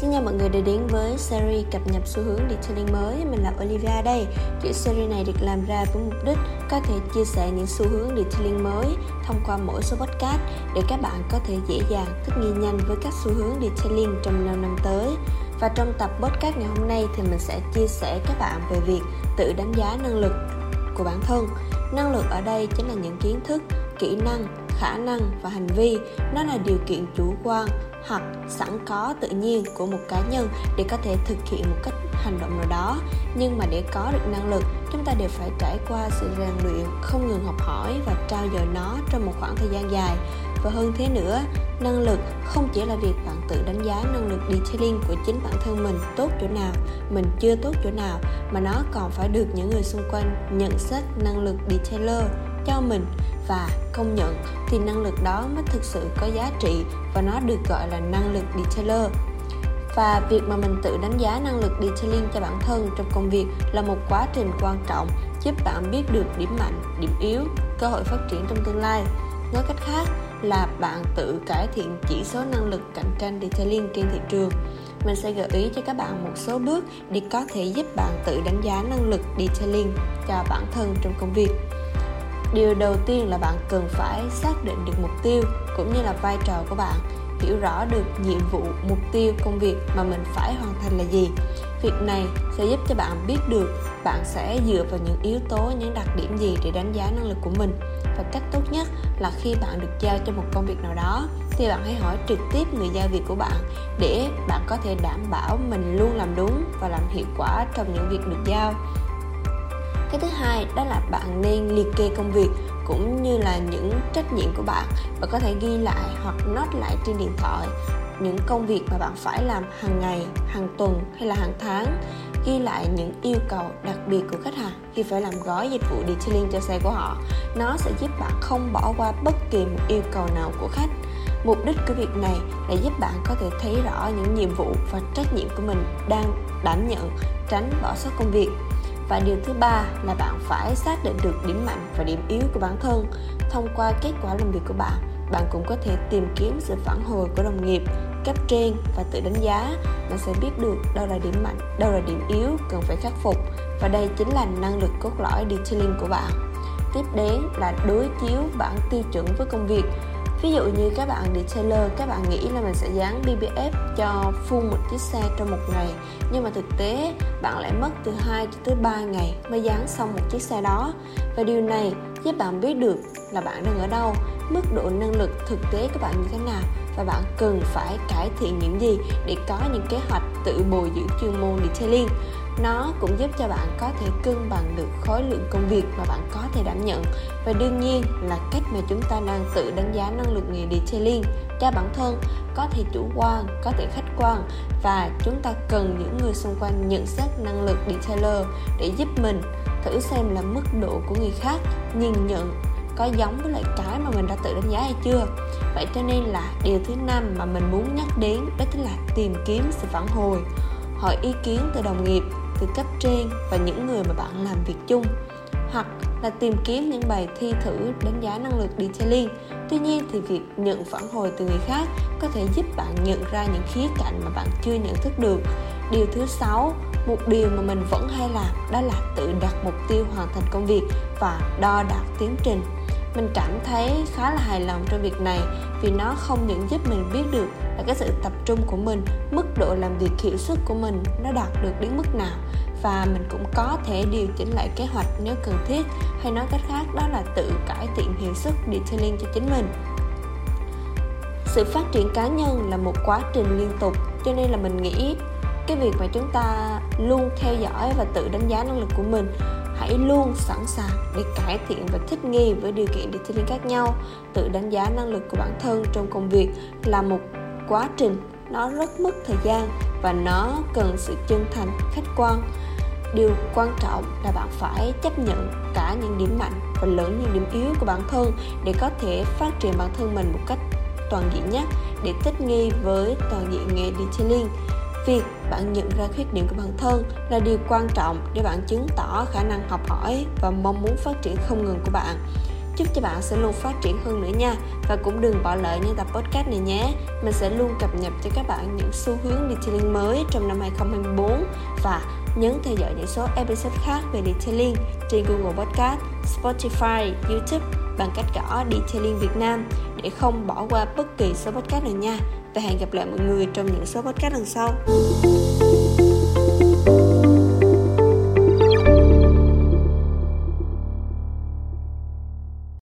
xin chào mọi người đã đến với series cập nhật xu hướng detailing mới. Mình là Olivia đây. Chuỗi series này được làm ra với mục đích có thể chia sẻ những xu hướng detailing mới thông qua mỗi số podcast để các bạn có thể dễ dàng thích nghi nhanh với các xu hướng detailing trong 5 năm tới. Và trong tập podcast ngày hôm nay thì mình sẽ chia sẻ các bạn về việc tự đánh giá năng lực của bản thân. Năng lực ở đây chính là những kiến thức, kỹ năng, khả năng và hành vi. Nó là điều kiện chủ quan hoặc sẵn có tự nhiên của một cá nhân để có thể thực hiện một cách hành động nào đó. Nhưng mà để có được năng lực, chúng ta đều phải trải qua sự rèn luyện, không ngừng học hỏi và trao dồi nó trong một khoảng thời gian dài. Và hơn thế nữa, năng lực không chỉ là việc bạn tự đánh giá năng lực detailing của chính bản thân mình tốt chỗ nào, mình chưa tốt chỗ nào, mà nó còn phải được những người xung quanh nhận xét năng lực detailer cho mình và công nhận. Thì năng lực đó mới thực sự có giá trị và nó được gọi là năng lực detailer. Và việc mà mình tự đánh giá năng lực detailing cho bản thân trong công việc là một quá trình quan trọng, giúp bạn biết được điểm mạnh, điểm yếu, cơ hội phát triển trong tương lai. Nói cách khác là bạn tự cải thiện chỉ số năng lực cạnh tranh detailing trên thị trường. Mình sẽ gợi ý cho các bạn một số bước để có thể giúp bạn tự đánh giá năng lực detailing cho bản thân trong công việc điều đầu tiên là bạn cần phải xác định được mục tiêu cũng như là vai trò của bạn, hiểu rõ được nhiệm vụ, mục tiêu, công việc mà mình phải hoàn thành là gì. Việc này sẽ giúp cho bạn biết được bạn sẽ dựa vào những yếu tố, những đặc điểm gì để đánh giá năng lực của mình. Và cách tốt nhất là khi bạn được giao cho một công việc nào đó thì bạn hãy hỏi trực tiếp người giao việc của bạn để bạn có thể đảm bảo mình luôn làm đúng và làm hiệu quả trong những việc được giao cái thứ hai đó là bạn nên liệt kê công việc cũng như là những trách nhiệm của bạn và có thể ghi lại hoặc note lại trên điện thoại những công việc mà bạn phải làm hàng ngày, hàng tuần hay là hàng tháng. Ghi lại những yêu cầu đặc biệt của khách hàng khi phải làm gói dịch vụ detailing cho xe của họ. Nó sẽ giúp bạn không bỏ qua bất kỳ một yêu cầu nào của khách. Mục đích của việc này là giúp bạn có thể thấy rõ những nhiệm vụ và trách nhiệm của mình đang đảm nhận, tránh bỏ sót công việc và điều thứ ba là bạn phải xác định được điểm mạnh và điểm yếu của bản thân thông qua kết quả làm việc của bạn. Bạn cũng có thể tìm kiếm sự phản hồi của đồng nghiệp, cấp trên và tự đánh giá. Bạn sẽ biết được đâu là điểm mạnh, đâu là điểm yếu cần phải khắc phục. Và đây chính là năng lực cốt lõi detailing của bạn. Tiếp đến là đối chiếu bản tiêu chuẩn với công việc ví dụ như các bạn detailer các bạn nghĩ là mình sẽ dán BBF cho full một chiếc xe trong một ngày. Nhưng mà thực tế, bạn lại mất từ 2 cho tới 3 ngày mới dán xong một chiếc xe đó. Và điều này giúp bạn biết được là bạn đang ở đâu, mức độ năng lực thực tế của bạn như thế nào và bạn cần phải cải thiện những gì để có những kế hoạch tự bồi dưỡng chuyên môn detailing nó cũng giúp cho bạn có thể cân bằng được khối lượng công việc mà bạn có thể đảm nhận. Và đương nhiên là cách mà chúng ta đang tự đánh giá năng lực nghề detailing cho bản thân, có thể chủ quan, có thể khách quan. Và chúng ta cần những người xung quanh nhận xét năng lực detailer để giúp mình thử xem là mức độ của người khác nhìn nhận có giống với lại cái mà mình đã tự đánh giá hay chưa. Vậy cho nên là điều thứ năm mà mình muốn nhắc đến đó chính là tìm kiếm sự phản hồi, hỏi ý kiến từ đồng nghiệp, từ cấp trên và những người mà bạn làm việc chung. Hoặc là tìm kiếm những bài thi thử đánh giá năng lực detailing. Tuy nhiên thì việc nhận phản hồi từ người khác có thể giúp bạn nhận ra những khía cạnh mà bạn chưa nhận thức được điều thứ sáu, một điều mà mình vẫn hay làm, đó là tự đặt mục tiêu hoàn thành công việc và đo đạc tiến trình. Mình cảm thấy khá là hài lòng trong việc này vì nó không những giúp mình biết được là cái sự tập trung của mình, mức độ làm việc hiệu suất của mình nó đạt được đến mức nào và mình cũng có thể điều chỉnh lại kế hoạch nếu cần thiết hay nói cách khác đó là tự cải thiện hiệu suất detailing cho chính mình. Sự phát triển cá nhân là một quá trình liên tục cho nên là mình nghĩ cái việc mà chúng ta luôn theo dõi và tự đánh giá năng lực của mình, hãy luôn sẵn sàng để cải thiện và thích nghi với điều kiện detailing khác nhau. Tự đánh giá năng lực của bản thân trong công việc là một quá trình, nó rất mất thời gian và nó cần sự chân thành, khách quan. Điều quan trọng là bạn phải chấp nhận cả những điểm mạnh và lẫn những điểm yếu của bản thân để có thể phát triển bản thân mình một cách toàn diện nhất, để thích nghi với toàn diện nghề detailing việc bạn nhận ra khuyết điểm của bản thân là điều quan trọng để bạn chứng tỏ khả năng học hỏi và mong muốn phát triển không ngừng của bạn. Chúc cho bạn sẽ luôn phát triển hơn nữa nha. Và cũng đừng bỏ lỡ những tập podcast này nhé. Mình sẽ luôn cập nhật cho các bạn những xu hướng detailing mới trong năm 2024 và nhấn theo dõi những số episode khác về detailing trên Google Podcast, Spotify, YouTube bằng cách gõ Detailing Việt Nam để không bỏ qua bất kỳ số podcast nào nha và hẹn gặp lại mọi người trong những số podcast lần sau.